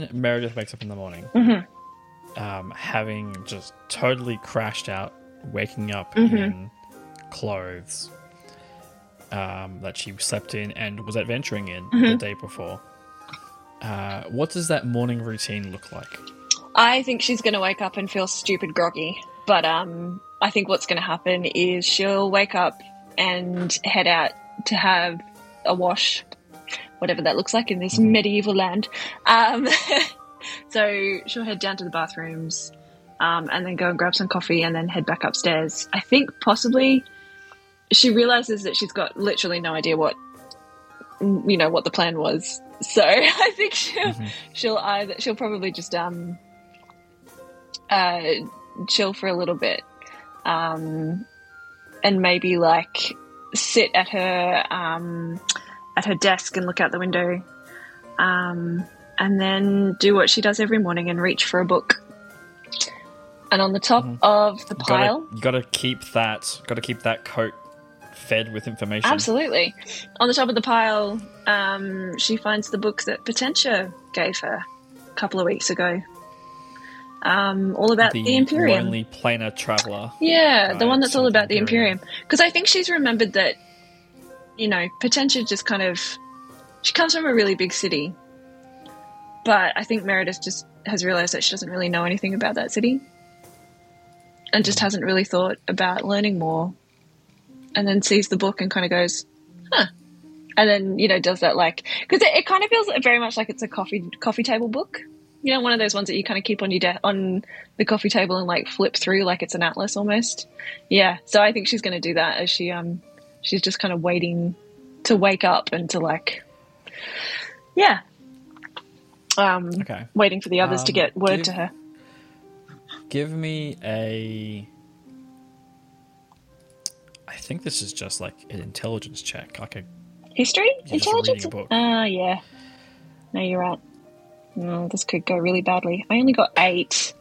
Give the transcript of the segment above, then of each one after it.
when Meredith wakes up in the morning, um, having just totally crashed out, waking up in clothes um, that she slept in and was adventuring in the day before. Uh, what does that morning routine look like? I think she's going to wake up and feel stupid groggy. But um, I think what's going to happen is she'll wake up and head out to have a wash, whatever that looks like in this medieval land. Um, so she'll head down to the bathrooms um, and then go and grab some coffee and then head back upstairs. I think possibly she realizes that she's got literally no idea what you know what the plan was. So I think she'll she'll either she'll probably just um uh chill for a little bit um and maybe like sit at her um at her desk and look out the window um and then do what she does every morning and reach for a book. And on the top of the pile, Gotta, you gotta keep that. Gotta keep that coat fed with information. Absolutely. On the top of the pile, um, she finds the book that Potentia gave her a couple of weeks ago. Um, all about the, The Imperium. lonely planar traveler. Yeah, the one that's so all about the Imperium. Imperium. Because I think she's remembered that, you know, Potentia just kind of. She comes from a really big city. But I think Meredith just has realized that she doesn't really know anything about that city. And just hasn't really thought about learning more. And then sees the book and kind of goes, huh. And then, you know, does that like. Because it, it kind of feels very much like it's a coffee coffee table book. You know, one of those ones that you kind of keep on your de- on the coffee table and like flip through like it's an atlas almost. Yeah, so I think she's going to do that as she um she's just kind of waiting to wake up and to like yeah. Um Okay. waiting for the others to Um, get word do- to her. Give me a. I think this is just like an intelligence check, like a History? You're Intelligence? reading a book. Ah, yeah. No, you're right. No, this could go really badly. I only got 8.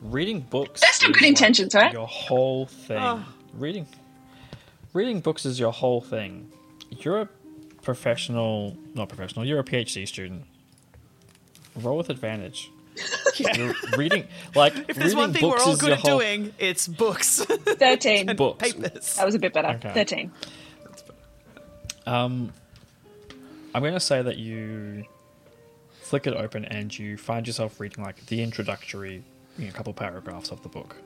reading books. That's still is, good like, intentions, right? Your whole thing. Oh. Reading, reading books is your whole thing. You're a professional, not professional. You're a PhD student. Roll with advantage. You're reading like If there's reading one thing we're books all is good your at whole doing, it's books. 13. books. Papers. That was a bit better. Okay. 13. Um, I'm going to say that you flick it open and you find yourself reading like the introductory, you know, a couple paragraphs of the book.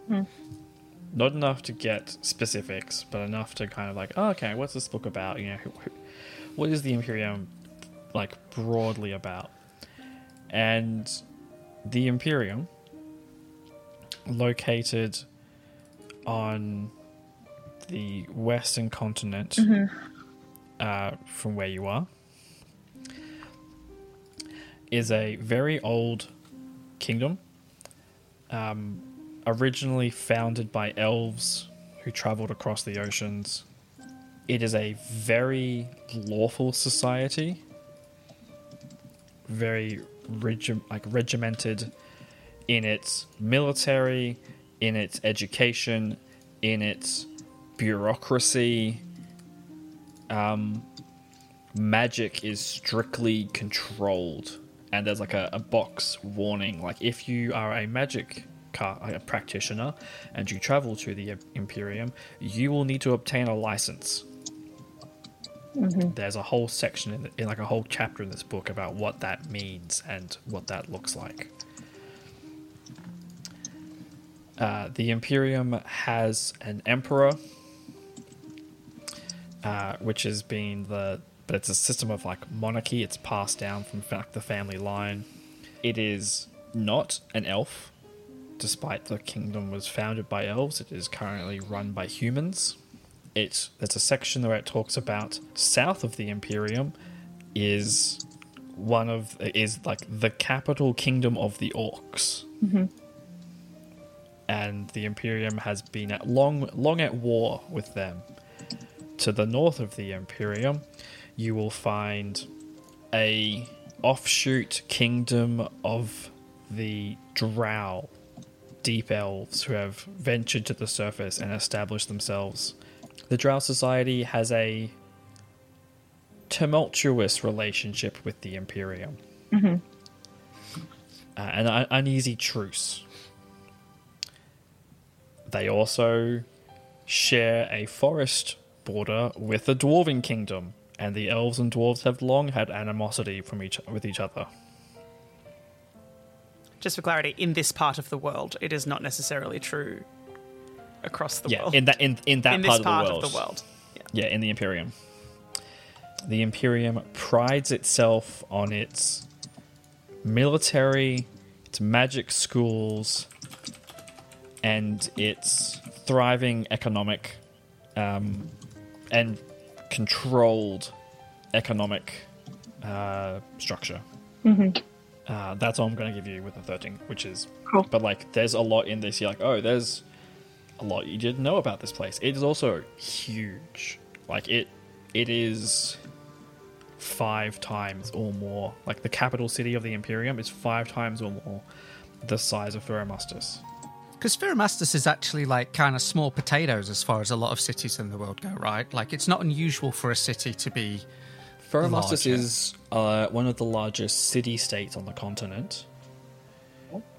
Not enough to get specifics, but enough to kind of like, oh, okay, what's this book about? You know, who, who, what is the Imperium like broadly about? And the Imperium, located on the western continent uh, from where you are, is a very old kingdom, um, originally founded by elves who traveled across the oceans. It is a very lawful society, very regi- like regimented in its military, in its education, in its bureaucracy. Um, magic is strictly controlled, and there's like a, a box warning, like if you are a magic a practitioner and you travel to the Imperium, you will need to obtain a license. There's a whole section in, in like a whole chapter in this book about what that means and what that looks like. Uh, the Imperium has an emperor, uh, which has been the, but it's a system of like monarchy. It's passed down from fa- the family line. It is not an elf, despite the kingdom was founded by elves. It is currently run by humans. It there's a section where it talks about south of the Imperium is one of is like the capital kingdom of the orcs mm-hmm. and the Imperium has been at long long at war with them. To the north of the Imperium, you will find a offshoot kingdom of the Drow, deep elves who have ventured to the surface and established themselves. The Drow society has a tumultuous relationship with the Imperium. Uh, and an uneasy truce. They also share a forest border with the Dwarven Kingdom, and the elves and dwarves have long had animosity from each with each other. Just for clarity, in this part of the world, it is not necessarily true across the yeah, world. in that in, in that in part, this part of the world. of the world. Yeah. Yeah, in the Imperium. The Imperium prides itself on its military, its magic schools, and its thriving economic um, and controlled economic uh, structure. Uh, that's all I'm going to give you with the 13, which is. Cool. But, like, there's a lot in this. You're like, oh, there's a lot you didn't know about this place. It is also huge. Like, it, it is five times or more. Like, the capital city of the Imperium is five times or more the size of Ferromustus. Because Ferromustus is actually like kind of small potatoes as far as a lot of cities in the world go, right? Like it's not unusual for a city to be. Ferromustus Larger. is uh, one of the largest city states on the continent.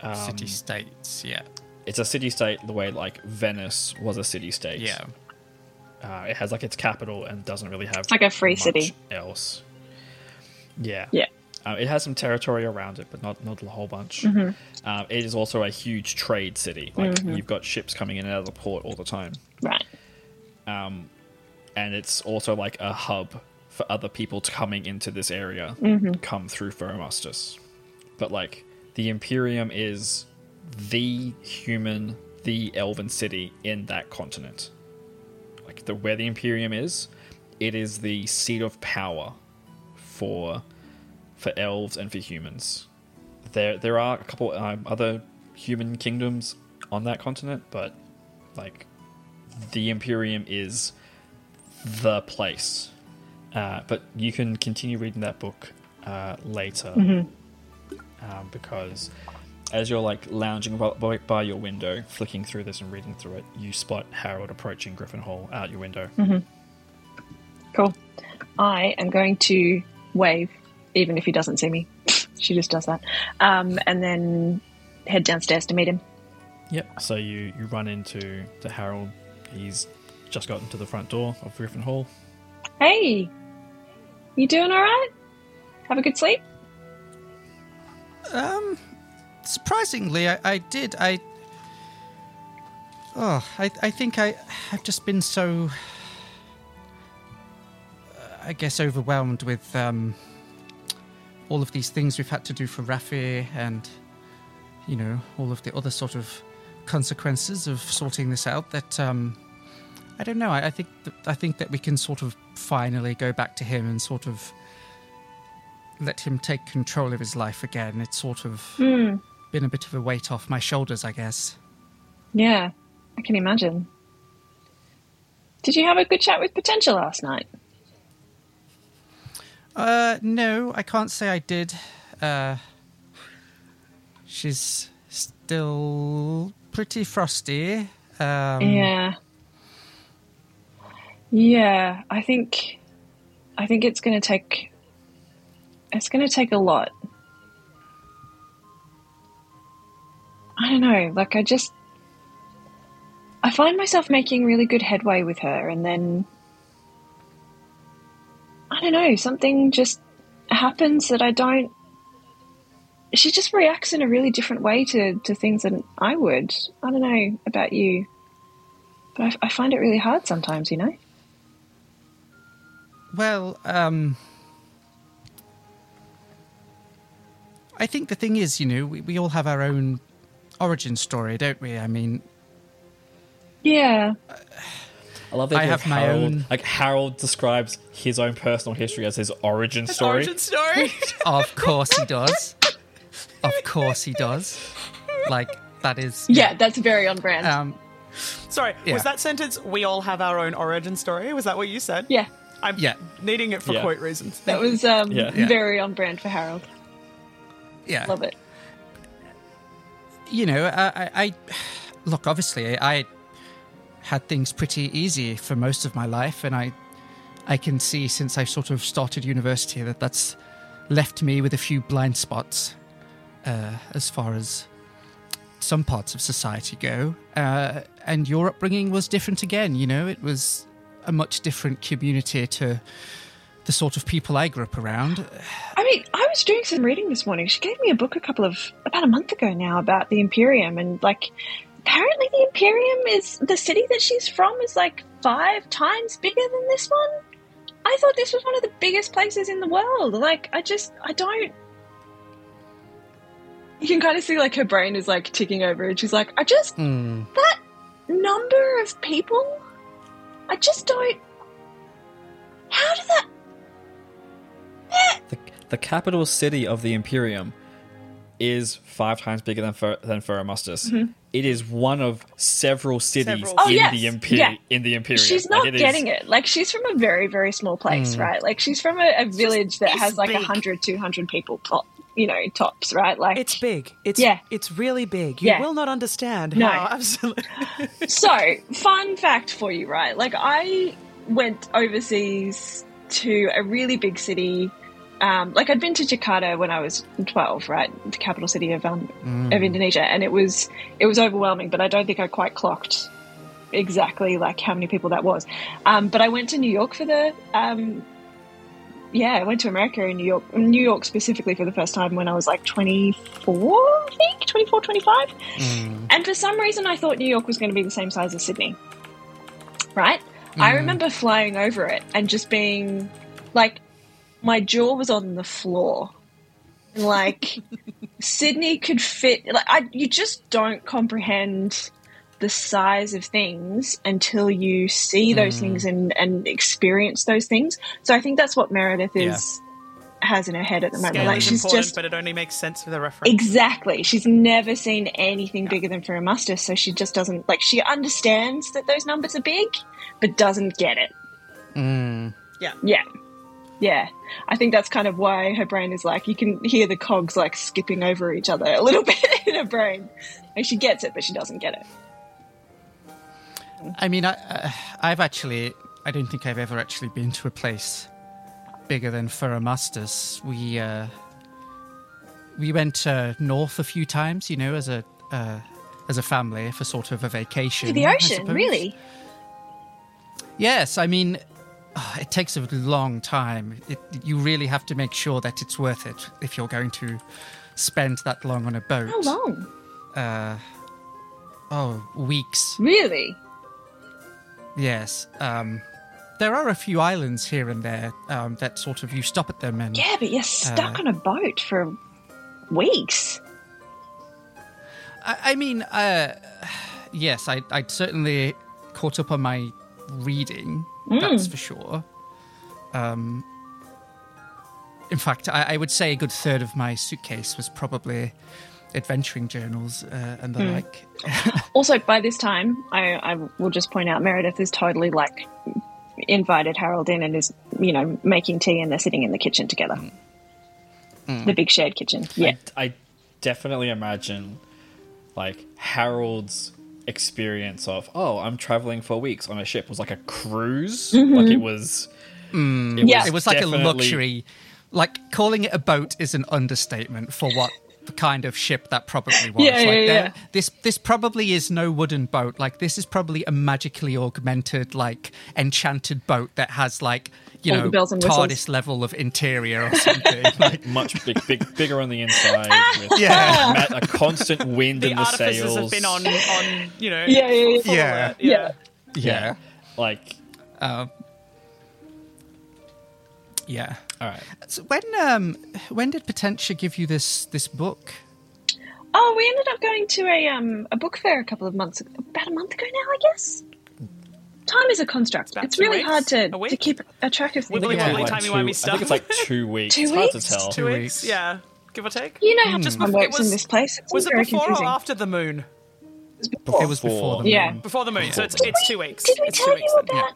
Um, city states, yeah. It's a city state the way like Venice was a city state. Yeah. Uh, it has like its capital and doesn't really have Like a free much city. else. Yeah. Yeah. Uh, it has some territory around it, but not not a whole bunch. Mm-hmm. Uh, it is also a huge trade city. Like you've got ships coming in and out of the port all the time, Right. Um, and it's also like a hub for other people to coming into this area come through Ferromustus. But like the Imperium is the human, the elven city in that continent. Like the where the Imperium is, it is the seat of power for for elves and for humans. There there are a couple um, other human kingdoms on that continent, but like the Imperium is the place. Uh, but you can continue reading that book uh, later um, because as you're like lounging by, by, your window, flicking through this and reading through it, you spot Harold approaching Griffin Hall out your window. Cool. I am going to wave, even if he doesn't see me. she just does that. Um, and then head downstairs to meet him. Yep. So you you run into to Harold. He's just gotten to the front door of Griffin Hall. Hey, you doing all right? Have a good sleep. Um, surprisingly, I, I did. I. Oh, I, I think I have just been so. uh, I guess overwhelmed with um, all of these things we've had to do for Rafi and, you know, all of the other sort of consequences of sorting this out that um, I don't know. I, I think that, I think that we can sort of finally go back to him and sort of let him take control of his life again. It's sort of been a bit of a weight off my shoulders, I guess. Yeah, I can imagine. Did you have a good chat with Potentia last night? Uh, no, I can't say I did. Uh, she's still pretty frosty. Um, Yeah. Yeah, I think I think it's going to take it's going to take a lot. I don't know, like I just I find myself making really good headway with her and then I don't know, something just happens that I don't she just reacts in a really different way to, to things than I would. I don't know about you. But I, I find it really hard sometimes, you know? Well, um, I think the thing is, you know, we, we all have our own origin story, don't we? I mean, Yeah. I love that I idea of have my Harold, own- Like Harold describes his own personal history as his origin story. Origin story. of course he does. Of course he does. Like that is Yeah, that's very on brand. Um, Sorry, Yeah. was that sentence "We all have our own origin story"? Was that what you said? yeah, I'm Yeah. needing it for Yeah. quote reasons. that was um, Yeah. Yeah. very on brand for Harold. yeah. Love it. you know, I, I, I look. Obviously, I had things pretty easy for most of my life, and I, I can see since I've sort of started university that that's left me with a few blind spots uh, as far as some parts of society go. Uh, and your upbringing was different again. You know, it was a much different community to the sort of people I grew up around. I mean, I was doing some reading this morning. She gave me a book a couple of about a month ago now about the Imperium, and like, apparently the Imperium is the city that she's from is like five times bigger than this one. I thought this was one of the biggest places in the world. Like, I just, I don't. You can kind of see like her brain is like ticking over, and she's like, I just Hmm. that number of people. I just don't. How did that? The, the capital city of the Imperium is five times bigger than Fer- than Ferromustus. Mm-hmm. It is one of several cities Several. Oh, in yes. the Imper- Yeah. in the Imperium. She's Like, not it is- getting it. Like she's from a very, very small place, Mm. right? Like she's from a, a village that it's has like a big. 100, 200 people, top, you know, tops, right? Like It's big. It's Yeah. It's really big. You Yeah. will not understand. No. how absolutely. so, fun fact for you, right? Like, I went overseas to a really big city. Um, like, I'd been to Jakarta when I was twelve, right, the capital city of um, of Indonesia, and it was it was overwhelming. But I don't think I quite clocked exactly like how many people that was. Um, but I went to New York for the um, yeah, I went to America in New York, New York specifically for the first time when I was like 24, I think, 24, 25. And for some reason, I thought New York was going to be the same size as Sydney. Right? I remember flying over it and just being like, my jaw was on the floor. And like, Sydney could fit, like, I, you just don't comprehend the size of things until you see those things and, and experience those things. So I think that's what Meredith is has in her head at the moment. Like is she's just but it only makes sense with a reference. Exactly. She's never seen anything bigger than Ferromustus, so she just doesn't like. She understands that those numbers are big, but doesn't get it. Mm. yeah. Yeah, yeah. I think that's kind of why her brain is like. You can hear the cogs like skipping over each other a little bit in her brain. Like she gets it, but she doesn't get it. I mean, I, uh, I've actually, I don't think I've ever actually been to a place bigger than Ferromustus. We, uh, we went uh, north a few times, you know, as a, uh, as a family for sort of a vacation. To the ocean, really. Yes, I mean, ah, it takes a long time. It, you really have to make sure that it's worth it if you're going to spend that long on a boat. How long? Uh, oh, weeks. Really? Yes. Um, there are a few islands here and there um, that sort of you stop at them and Yeah, but you're stuck Uh, on a boat for weeks. I, I mean, uh, yes, I, I'd certainly caught up on my reading. That's for sure. Um, in fact, I, I would say a good third of my suitcase was probably adventuring journals uh, and the like. Also, by this time, I, I will just point out Meredith is totally like invited Harold in and is, you know, making tea and they're sitting in the kitchen together. The big shared kitchen. Yeah. I, I definitely imagine like Harold's experience of oh I'm traveling for weeks on a ship was like a cruise mm-hmm. like it was mm. it Yeah. It was like definitely- a luxury. Like calling it a boat is an understatement for what the kind of ship that probably was. Yeah, like yeah, yeah. This this probably is no wooden boat. Like this is probably a magically augmented, like enchanted boat that has like you All the know bells and whistles. TARDIS level of interior or something. like much big, big bigger on the inside with Yeah. ma- a constant wind The in the artificers sails have been on, on you know. Yeah, yeah, yeah. full Yeah. alert, yeah. yeah. like Um, yeah. all right So when um when did Potentia give you this this book? Oh, we ended up going to a um a book fair a couple of months about a month ago now, I guess. Time is a construct. about It's really weeks? hard to, to keep a track of things. Wibbly Yeah. wobbly, Like timey two- wimey I stuff. think it's like two weeks Two it's hard weeks? to tell two Two weeks. weeks. Yeah, give or take. You know how Just time before- it was- in this place. It's Was it before confusing. or after the moon? It was before the moon. Yeah. moon. Before the moon, so it's, Did it's we- two weeks. Did we it's tell you then. about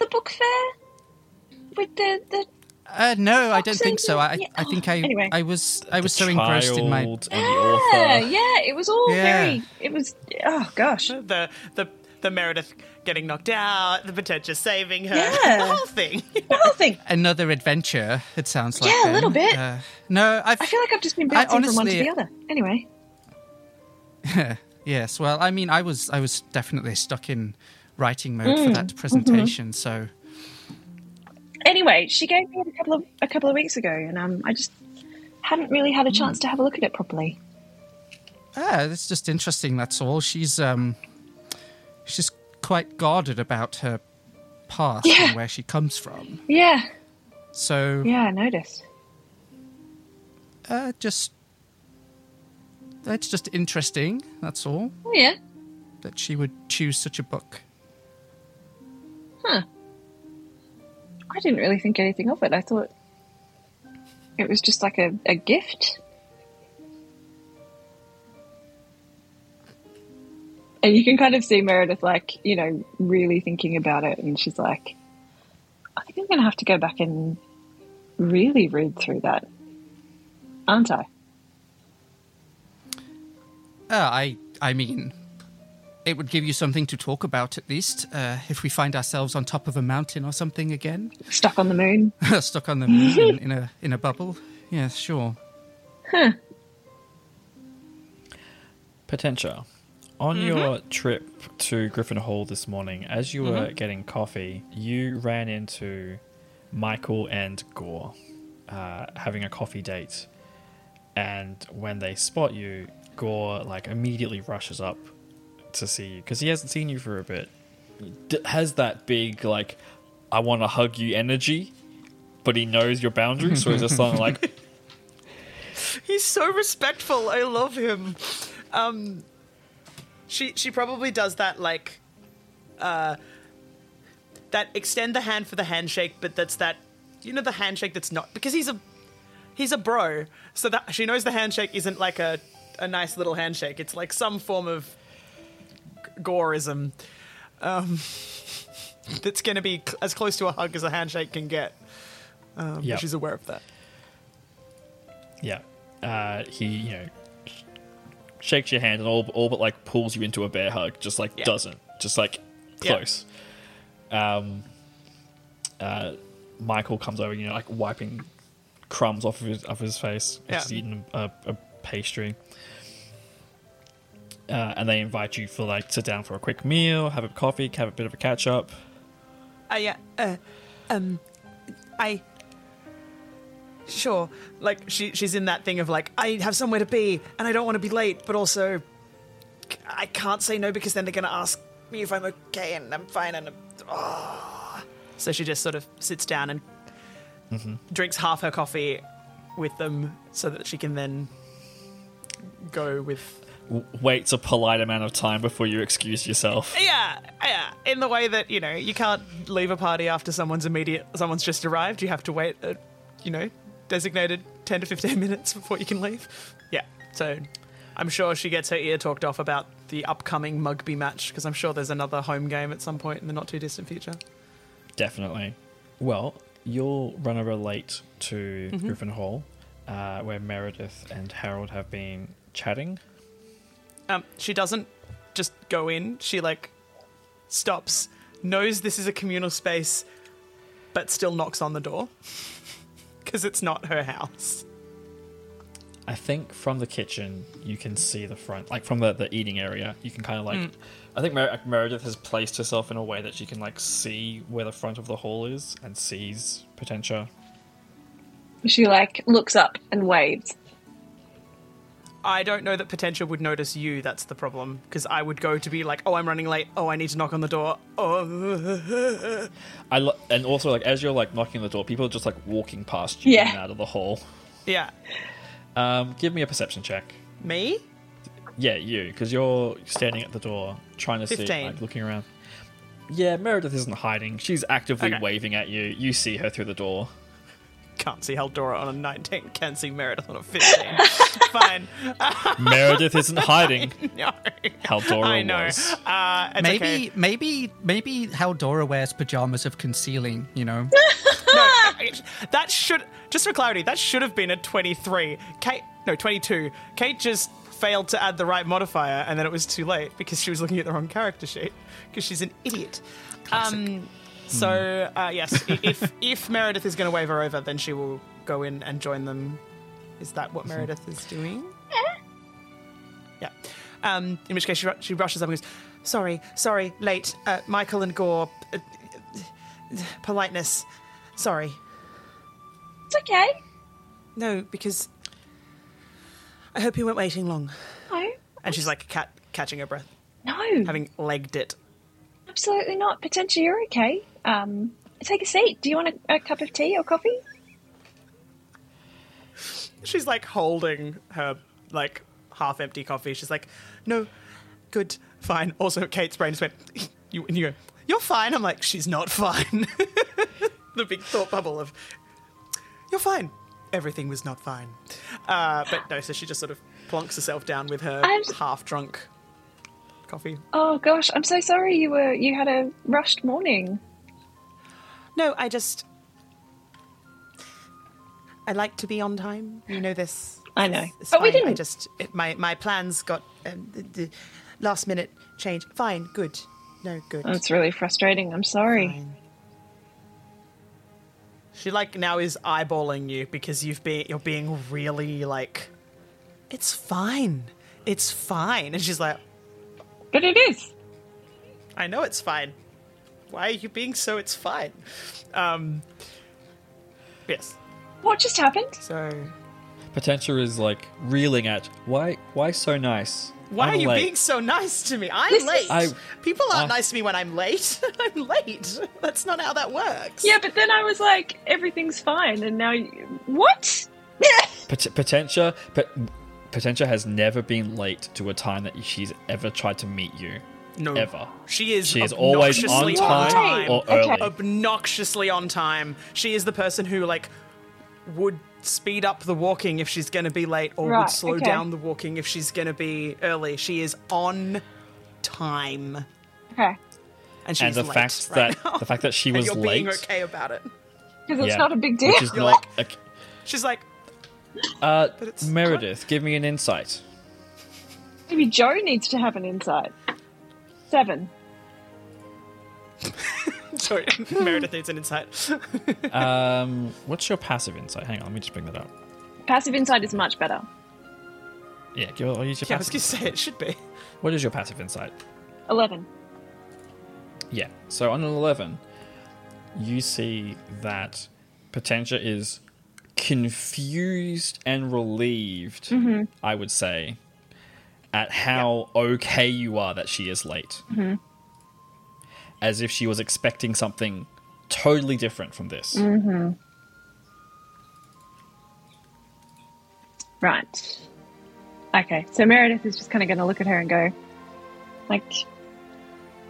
the book fair with the the? Uh, no, I don't think so. I, and- I think I, Anyway. I was, I was the so engrossed in my. child Yeah, yeah. It was all Yeah. very. It was. Oh gosh. The the the Meredith getting knocked out, the Potentia saving her, Yeah. the whole thing. The whole thing. Another adventure. It sounds like. Yeah, a little bit. Uh, no, I've, I feel like I've just been I bouncing from one to the other. Anyway. yes. Well, I mean, I was I was definitely stuck in writing mode for that presentation. So Anyway, she gave me it a couple of a couple of weeks ago, and um, I just hadn't really had a chance to have a look at it properly. ah, it's just interesting. That's all. She's um, she's quite guarded about her past Yeah. and where she comes from. Yeah, So yeah, I noticed. uh, just that's just interesting. That's all. Oh yeah, That she would choose such a book. huh? I didn't really think anything of it. I thought it was just like a, a gift. And you can kind of see Meredith, like, you know, really thinking about it. And she's like, I think I'm going to have to go back and really read through that, aren't I? Uh, I I mean, it would give you something to talk about at least uh, if we find ourselves on top of a mountain or something again, Stuck on the moon. stuck on the moon in, in a in a bubble. Yeah, sure. Potentia, on your trip to Griffin Hall this morning, as you were getting coffee, you ran into Michael and Gore uh, having a coffee date. And when they spot you, Gore like immediately rushes up to see you because he hasn't seen you for a bit. D- has that big like, I want to hug you energy, but he knows your boundaries, so he's just something like, He's so respectful. I love him. Um, she she probably does that like, uh, that extend the hand for the handshake, but that's that, you know, the handshake that's not because he's a he's a bro, so that she knows the handshake isn't like a a nice little handshake. It's like some form of g- goreism. Um, that's going to be cl- as close to a hug as a handshake can get. Um, Yep. She's aware of that. Yeah. Uh, he, you know, shakes your hand and all, all but like pulls you into a bear hug. Just like Yeah. doesn't. Just like Yeah. close. Um, uh, Michael comes over, you know, like wiping crumbs off of his, off his face. Yeah. He's eating a, a pastry. Uh, and they invite you for like sit down for a quick meal, have a coffee, have a bit of a catch up. Uh, yeah. Uh, um, I. Sure. Like she, she's in that thing of like I have somewhere to be and I don't want to be late, but also I can't say no because then they're gonna ask me if I'm okay and I'm fine and. I'm, oh. So she just sort of sits down and mm-hmm. drinks half her coffee with them so that she can then go with waits a polite amount of time before you excuse yourself. Yeah, yeah. In the way that you know, you can't leave a party after someone's immediate, someone's just arrived. You have to wait, a, you know, designated ten to fifteen minutes before you can leave. Yeah. So, I'm sure she gets her ear talked off about the upcoming Mugby match because I'm sure there's another home game at some point in the not too distant future. Definitely. Well, you'll run over late to Griffin Hall, uh, where Meredith and Harold have been chatting. Um, she doesn't just go in. She like stops, knows this is a communal space, but still knocks on the door because it's not her house. I think from the kitchen you can see the front, like from the, the eating area. You can kind of like. Mm. I think Mer- Meredith has placed herself in a way that she can like see where the front of the hall is and sees Potentia. She like looks up and waves. I don't know that Potentia would notice you. That's the problem. Because I would go to be like, oh, I'm running late. Oh, I need to knock on the door. Oh, I lo- and also like as you're like knocking on the door, people are just like walking past you Yeah. and out of the hall. yeah. Um, give me a perception check. Me? Yeah, you, because you're standing at the door trying to see, like looking around. Yeah, Meredith isn't hiding. She's actively Okay. waving at you. You see her through the door. Can't see Haldora on a 19. Can't see Meredith on a 15. Fine. Meredith isn't hiding. No. Haldora I know. was. Uh, it's maybe, okay. maybe, maybe Haldora wears pajamas of concealing. You know, No, that should, just for clarity, that should have been a 23. Kate, no, 22. Kate just failed to add the right modifier, and then it was too late because she was looking at the wrong character sheet because she's an idiot. Um, so uh, yes, i- if if Meredith is going to wave her over, then she will go in and join them. Is that what Meredith is doing? Yeah. Um, in which case, she, ru- she rushes up and goes, "Sorry, sorry, late. Uh, Michael and Gore, uh, uh, politeness. Sorry. It's okay. No, because I hope you weren't waiting long." No. And she's like cat catching her breath, No. having legged it. Absolutely not. Potentially, you're okay. Um, take a seat. Do you want a, a cup of tea or coffee? She's like holding her like half empty coffee. She's like, "No, good, fine." Also, Kate's brain just went, "You," and you go, "You're fine." I'm like, "She's not fine." the big thought bubble of, "You're fine." Everything was not fine. Uh, but no, so she just sort of plonks herself down with her I'm- half drunk coffee. Oh gosh, I'm so sorry. You were you had a rushed morning. No, I just. I like to be on time. You know this. I know. It's But we fine. I didn't- just it, my my plans got um, the, the last minute change. Fine, good. No, good. That's really frustrating. I'm sorry. Fine. She like now is eyeballing you because you've been you're being really like. It's fine. It's fine, and she's like, But it is. I know it's fine. Why are you being so? It's fine. Um. Yes. What just happened? So Potentia is like reeling at why why so nice? Why I'm are you late." being so nice to me? I'm This late. I- People aren't I- nice to me when I'm late. I'm late. That's not how that works. Yeah, but then I was like, everything's fine, and now you... what? Pot- Potentia, but Potentia has never been late to a time that she's ever tried to meet you. No. Ever. She is She is always on obnoxiously time or Okay. early. Obnoxiously on time. She is the person who like would speed up the walking if she's going to be late or Right, would slow okay. down the walking if she's going to be early. She is on time. Okay, And she's and the late fact right that now. the fact that she and was you're late, being okay about it. because it's yeah, not a big deal. which is You're a- She's like, uh, But it's Meredith, give me an insight. Maybe Joe needs to have an insight. Seven. sorry, Meredith needs an insight. Um, what's your passive insight? Hang on, let me just bring that up. Passive insight is much better. Yeah, give, I'll use your yeah, I was passive. going to say it should be. What is your passive insight? Eleven. Yeah. So on an 11, you see that Potentia is confused and relieved, I would say, at how okay you are that she is late. Mm-hmm. As if she was expecting something totally different from this. Mm-hmm. Right. Okay, so Meredith is just kind of going to look at her and go, like,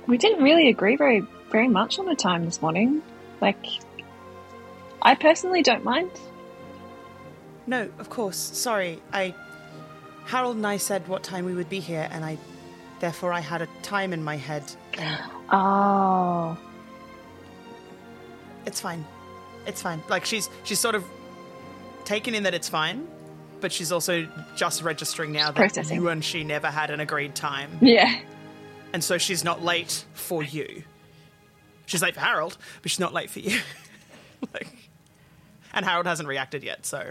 we didn't really agree very, very much on the time this morning. Like, I personally don't mind. No, of course. Sorry. I Harold and I said what time we would be here and I therefore I had a time in my head Oh. it's fine. It's fine. Like she's she's sort of taken in that it's fine, but she's also just registering now that Processing. you and she never had an agreed time. Yeah. And so she's not late for you. She's late for Harold, but she's not late for you. like and Harold hasn't reacted yet, so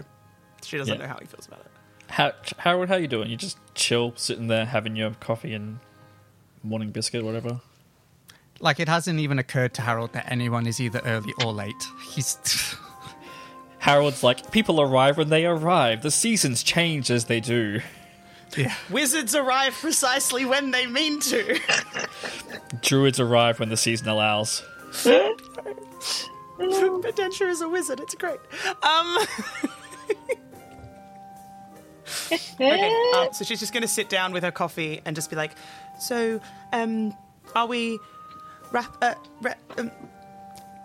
she doesn't Yeah. know how he feels about it. How, Harold, how you doing? You just chill, sitting there having your coffee and morning biscuit, or whatever. Like it hasn't even occurred to Harold that anyone is either early or late. He's Harold's like, people arrive when they arrive. The seasons change as they do. yeah. Wizards arrive precisely when they mean to. Druids arrive when the season allows. Potentia is a wizard. It's great. Um, okay, um, so she's just going to sit down with her coffee and just be like, "So, um, are we rap? Uh, ra- um,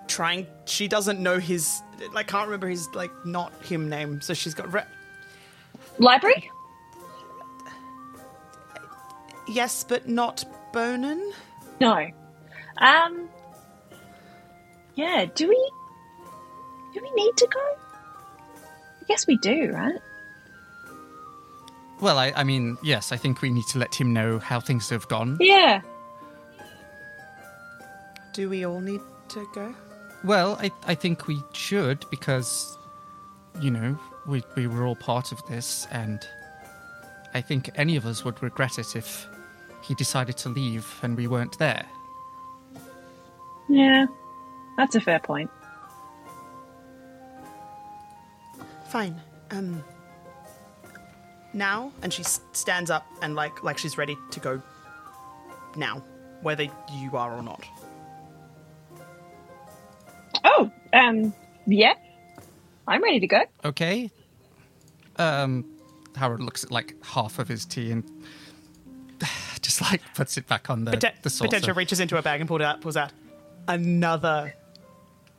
trying? She doesn't know his. Like, can't remember his like not him name. So she's got. Ra- Library? yes, but not Bonin. No. Um. Yeah. Do we? Do we need to go? I guess we do, right? Well, I, I mean, yes, I think we need to let him know how things have gone. Yeah. Do we all need to go? Well, I, I think we should because, you know, we, we were all part of this, and I think any of us would regret it if he decided to leave and we weren't there. Yeah. That's a fair point. Fine. Um. Now, and she stands up and like like she's ready to go. Now, whether you are or not. Oh, um, yeah. I'm ready to go. Okay. Um, Harold looks at like half of his tea and just like puts it back on the, Poten- the saucer. Potentia reaches into her bag and pulls out pulls out another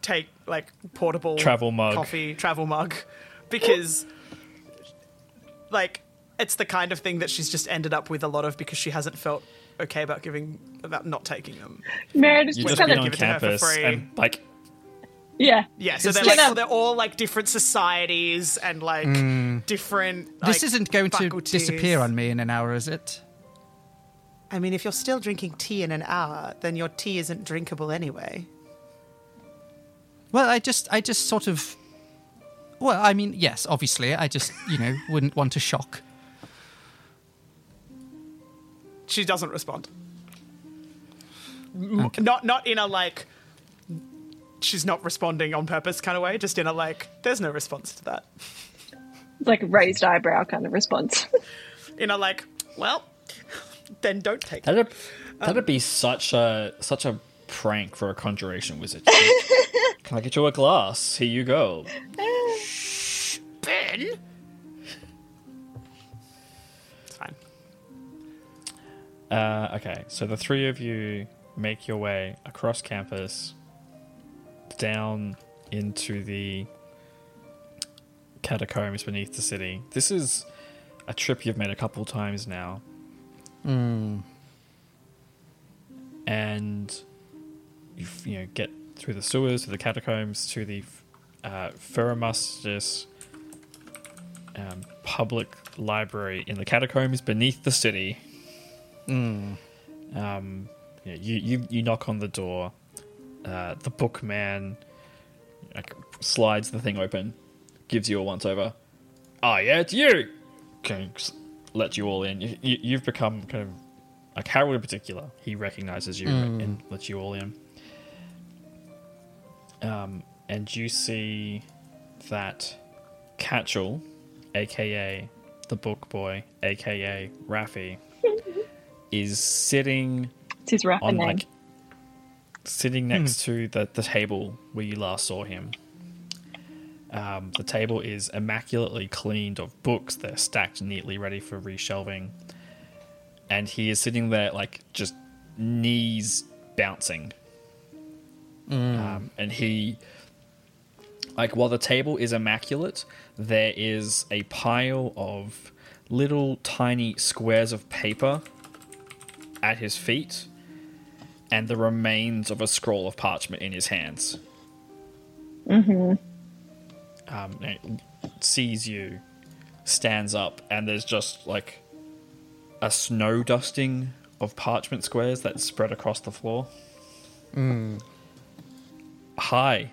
take like portable Travel mug. coffee travel mug because like it's the kind of thing that she's just ended up with a lot of because she hasn't felt okay about giving about not taking them. Meredith You just just kind been on give it to her for campus free. and like yeah. Yeah, so they're just- like they're all like different societies and like mm. different. this isn't going to disappear on me in an hour, is it? I mean, if you're still drinking tea in an hour, then your tea isn't drinkable anyway. Well, I just, I just sort of. Well, I mean, yes, obviously, I just, you know, wouldn't want to shock. She doesn't respond. M- Not not in a like she's not responding on purpose kind of way, just in a like there's no response to that. Like a raised eyebrow kind of response. In a like, well, then don't take it. that'd that'd be such a such a prank for a conjuration wizard. Can I get you a glass? Here you go. Ben. It's fine. Uh, okay, so the three of you make your way across campus, down into the catacombs beneath the city. This is a trip you've made a couple times now. And you, you know get through the sewers to the catacombs to the uh, Ferromustus um, public library in the catacombs beneath the city. Um, yeah, you, you you knock on the door. Uh, the bookman like, slides the thing open, gives you a once over. Ah, yeah, it's you. Can let you all in. You, you, you've become kind of like Harold in particular. He recognizes you and lets you all in. Um, and you see that Catchell, aka the book boy, aka Raffi, is sitting It's his rapper on name. like sitting next to the, the table where you last saw him. Um, the table is immaculately cleaned of books. They're stacked neatly, ready for reshelving. And he is sitting there, like, just knees bouncing. Um, and he, like, while the table is immaculate, there is a pile of little tiny squares of paper at his feet and the remains of a scroll of parchment in his hands. Mm-hmm. Um, and sees you, stands up, and there's just like a snow dusting of parchment squares that's spread across the floor. Hi.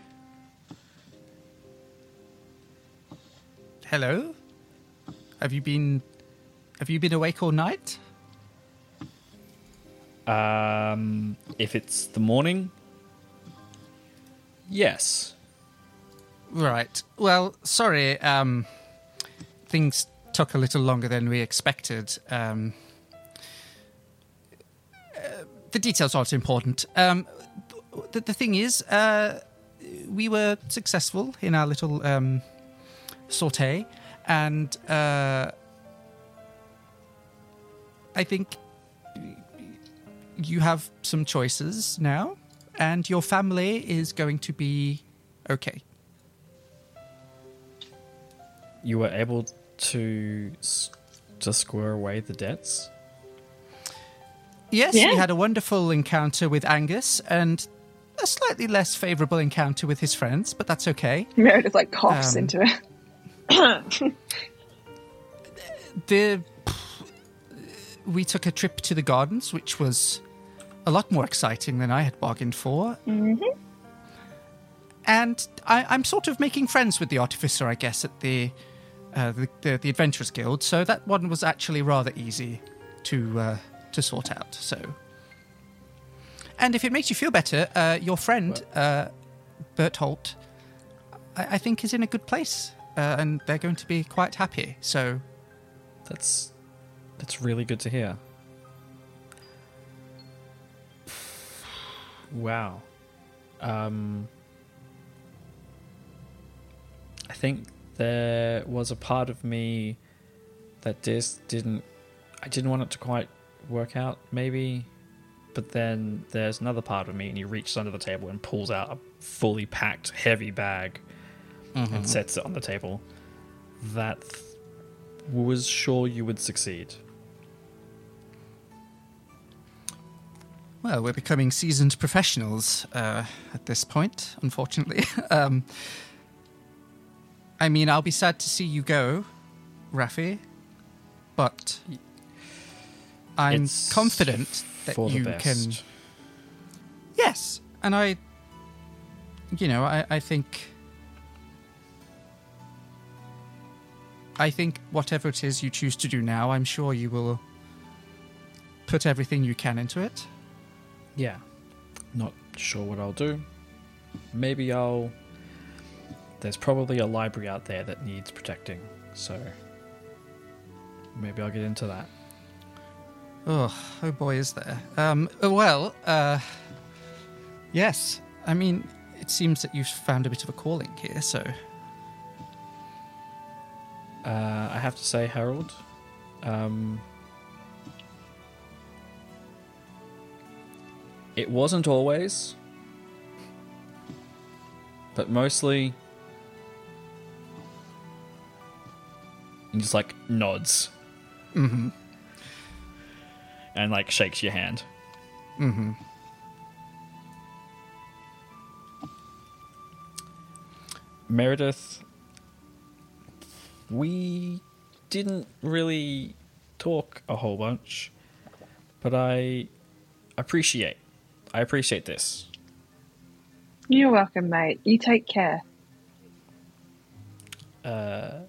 Hello? Have you been. Have you been awake all night? Um, if it's the morning, yes. Right. Well, sorry. Um, things took a little longer than we expected. Um, uh, the details aren't important. Um, the, the thing is, uh, we were successful in our little um, sortie, and uh, I think you have some choices now, and your family is going to be okay. You were able to s- to square away the debts. Yes, Yeah. we had a wonderful encounter with Angus and a slightly less favourable encounter with his friends, but that's okay. Meredith like coughs Um, into it. The we took a trip to the gardens, which was a lot more exciting than I had bargained for. Mm-hmm. And I, I'm sort of making friends with the artificer, I guess, at the, uh, the, the the Adventurers Guild. So that one was actually rather easy to uh, to sort out. So, and if it makes you feel better, uh, your friend uh, Berthold, I, I think, is in a good place, uh, and they're going to be quite happy. So, That's that's really good to hear. Wow. Um I think there was a part of me that this didn't I didn't want it to quite work out maybe but then there's another part of me and he reaches under the table and pulls out a fully packed heavy bag and sets it on the table that th- was sure you would succeed Well, we're becoming seasoned professionals uh, at this point, unfortunately. um, I mean, I'll be sad to see you go, Rafi, but I'm It's confident that for the you best. can. Yes, and I, you know, I, I think. I think whatever it is you choose to do now, I'm sure you will put everything you can into it. Yeah. Not sure what I'll do. Maybe I'll. There's probably a library out there that needs protecting, so. Maybe I'll get into that. Oh, oh boy, is there. Um, uh, well, uh, yes. I mean, it seems that you've found a bit of a calling here, so. Uh, I have to say, Harold, um, it wasn't always, but mostly. Just like nods Mm-hmm. and like shakes your hand. Mm-hmm. Meredith, we didn't really talk a whole bunch, but I appreciate. I appreciate this. You're welcome, mate. You take care. Uh,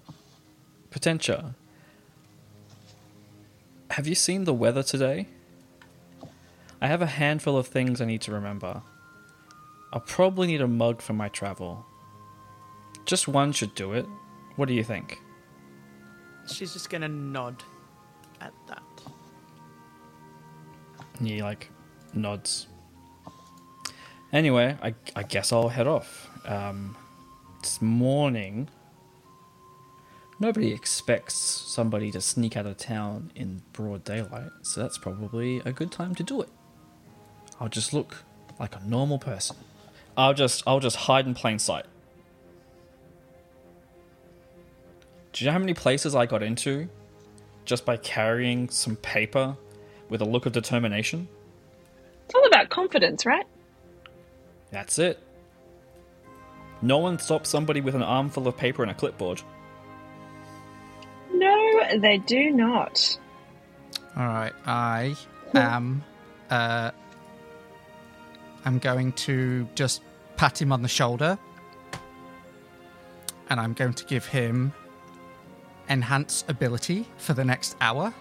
Potentia, have you seen the weather today? I have a handful of things I need to remember. I'll probably need a mug for my travel. Just one should do it. What do you think? She's just gonna nod at that. He like nods. Anyway, I, I guess I'll head off. Um, it's morning. Nobody expects somebody to sneak out of town in broad daylight, so that's probably a good time to do it. I'll just look like a normal person. I'll just I'll just hide in plain sight. Do you know how many places I got into just by carrying some paper with a look of determination? It's all about confidence, right? That's it. No one stops somebody with an armful of paper and a clipboard. No, they do not. All right, I am. Uh, I'm going to just pat him on the shoulder, and I'm going to give him enhance ability for the next hour.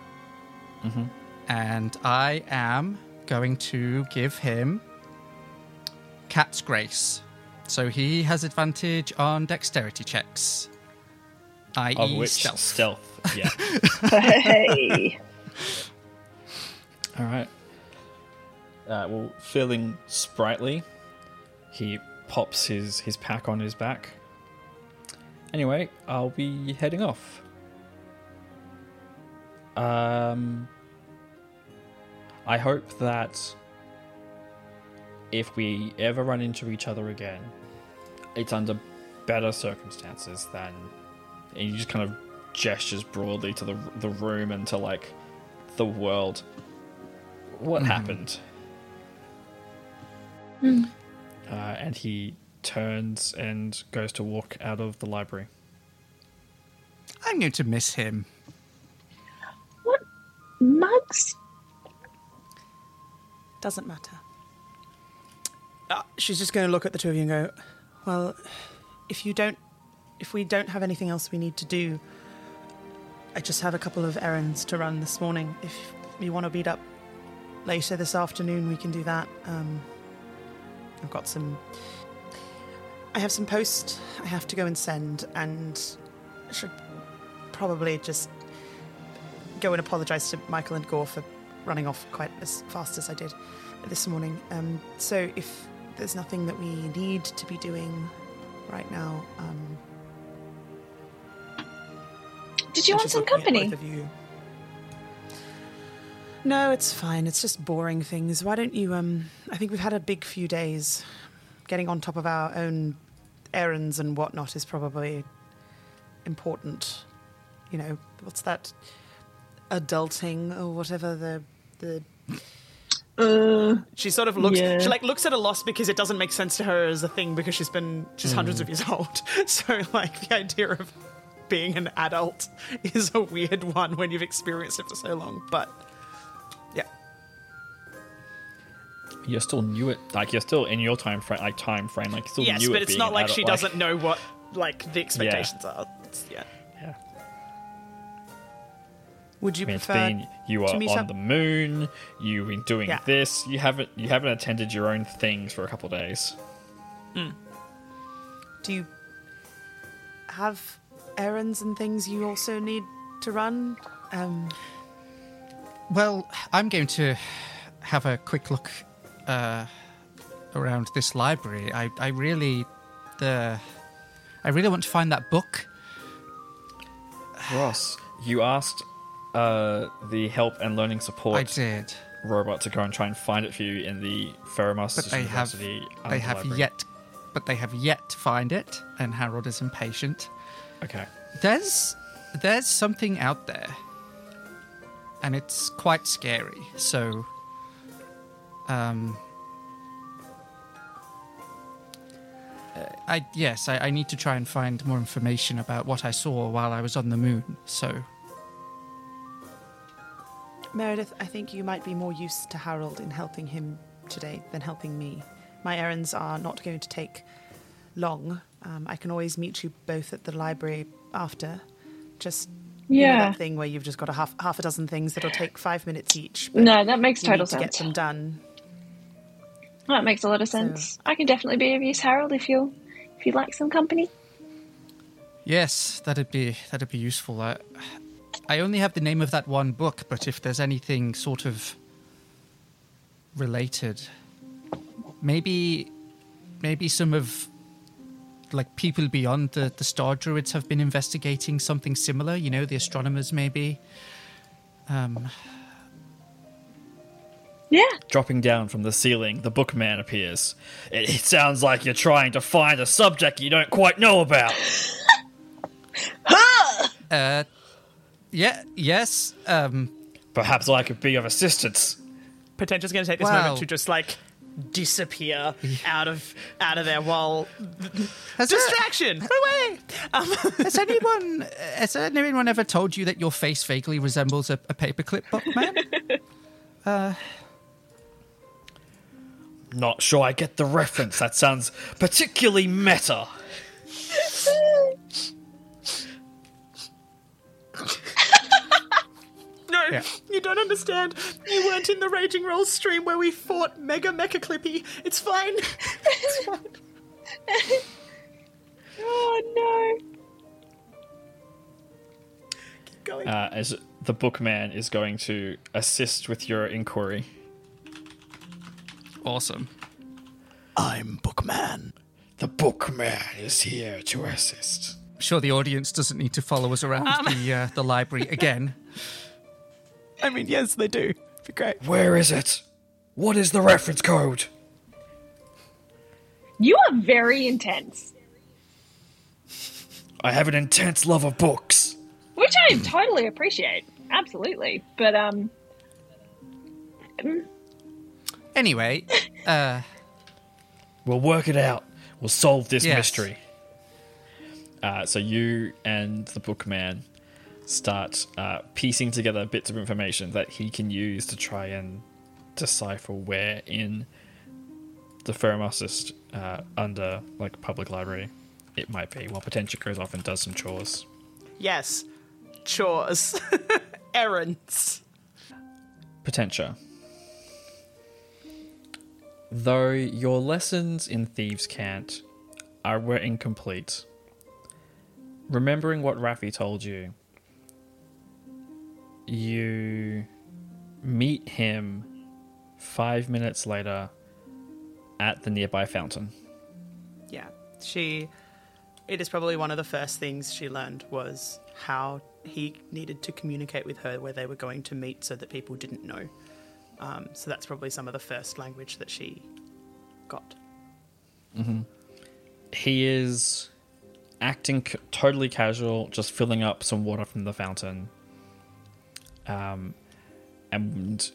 And I am going to give him cat's grace, so he has advantage on dexterity checks, i.e., Of which stealth. stealth. Yeah. hey. All right. Uh, well, feeling sprightly, he pops his his pack on his back. Anyway, I'll be heading off. Um, I hope that if we ever run into each other again, it's under better circumstances than. And he just kind of gestures broadly to the the room and to like the world. What happened? Uh, and he turns and goes to walk out of the library. I'm going to miss him. What mugs? Doesn't matter. Uh, she's just going to look at the two of you and go, "Well, if you don't, if we don't have anything else we need to do, I just have a couple of errands to run this morning. If you want to beat up later this afternoon, we can do that. Um, I've got some. I have some post I have to go and send, and I should probably just go and apologise to Michael and Gore for running off quite as fast as I did this morning. Um, so if there's nothing that we need to be doing right now, um, Did you want some company? both of you. No, it's fine. It's just boring things. Why don't you? Um, I think we've had a big few days. Getting on top of our own errands and whatnot is probably important. You know, what's that? Adulting or whatever the the Uh, she sort of looks Yeah. she like looks at a loss because it doesn't make sense to her as a thing because she's been she's hundreds of years old. So like the idea of being an adult is a weird one when you've experienced it for so long but yeah. You're still new at like you're still in your time frame, like time frame, like still yes new but at it's not an like adult, she doesn't know what like the expectations are. It's- yeah Yeah. Would you I mean, it's prefer been you to are meet on up- the moon. You've been doing Yeah. this. You haven't you haven't attended your own things for a couple of days. do you have errands and things you also need to run um Well, I'm going to have a quick look uh, around this library. I, I really, the, I really want to find that book. Ross, you asked uh, the help and learning support I did, robot to go and try and find it for you in the Ferromustus but they have, University. they have library. yet, but they have yet to find it. And Harold is impatient. Okay. There's, there's something out there, and it's quite scary. So, um. uh, I yes, I, I need to try and find more information about what I saw while I was on the moon. So Meredith, I think you might be more used to Harold in helping him today than helping me. My errands are not going to take long. Um, I can always meet you both at the library after. Just you know, Yeah. that thing where you've just got a half half a dozen things that'll take five minutes each. but no, that makes you total sense. to get sense. them done. That makes a lot of sense. I can definitely be of use, Harold, if you if you'd like some company. yes, that'd be that'd be useful. I, I only have the name of that one book, but if there's anything sort of related, maybe maybe some of like people beyond the, the star druids have been investigating something similar you know the astronomers maybe um Yeah. Dropping down from the ceiling, the bookman appears. It, it sounds like you're trying to find a subject you don't quite know about. uh yeah yes um Perhaps I could be of assistance. Potentia's going to take this Wow. moment to just like disappear out of out of there while has, there- distraction. Put away. Um, has anyone has anyone ever told you that your face vaguely resembles a, a paperclip bookman Not sure I get the reference. That sounds particularly meta. Yeah. you don't understand. You weren't in the Raging Rolls stream where we fought Mega Mecha Clippy. It's fine. It's fine. Oh Keep going. Uh, as the bookman is going to assist with your inquiry. awesome I'm Bookman. The bookman is here to assist. I'm sure the audience doesn't need to follow us around the uh, the library again I mean, yes, they do. Be great. Where is it? What is the reference code? You are very intense. I have an intense love of books. Which I totally appreciate. Absolutely. But um anyway uh We'll work it out. We'll solve this Yes. mystery. Uh, so you and the bookman start uh, piecing together bits of information that he can use to try and decipher where in the Ferromustus uh, under like public library it might be while Potentia goes off and does some chores. Yes. Chores. Errands. Potentia. Though your lessons in Thieves' Cant are were incomplete, remembering what Raffi told you, you meet him five minutes later at the nearby fountain. Yeah. She it is probably one of the first things she learned was how he needed to communicate with her where they were going to meet so that people didn't know. Um, so that's probably some of the first language that she got. He is acting c- totally casual, just filling up some water from the fountain. Um, and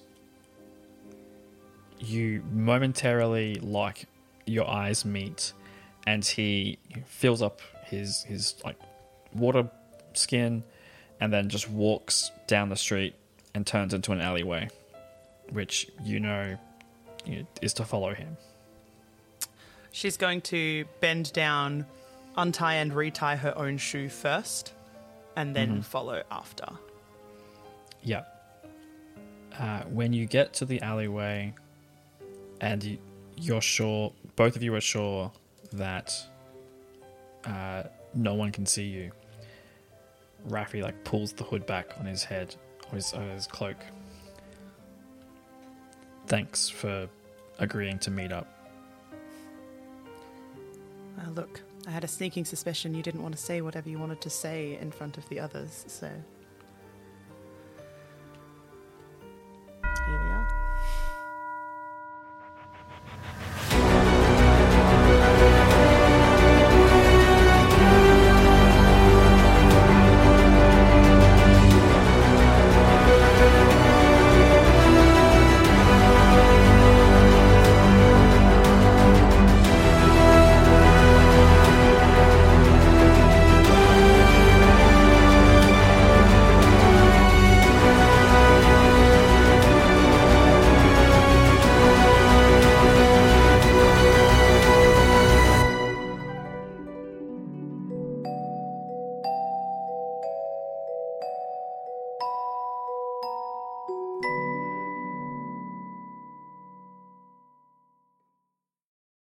you momentarily like your eyes meet, and he fills up his his like water skin, and then just walks down the street and turns into an alleyway, which you know you know, is to follow him. She's going to bend down, untie and retie her own shoe first, and then follow after. Yeah. Uh, when you get to the alleyway, and you, you're sure, both of you are sure that uh, no one can see you. Raffi like pulls the hood back on his head, or his, uh, his cloak. Thanks for agreeing to meet up. Uh, look, I had a sneaking suspicion you didn't want to say whatever you wanted to say in front of the others, so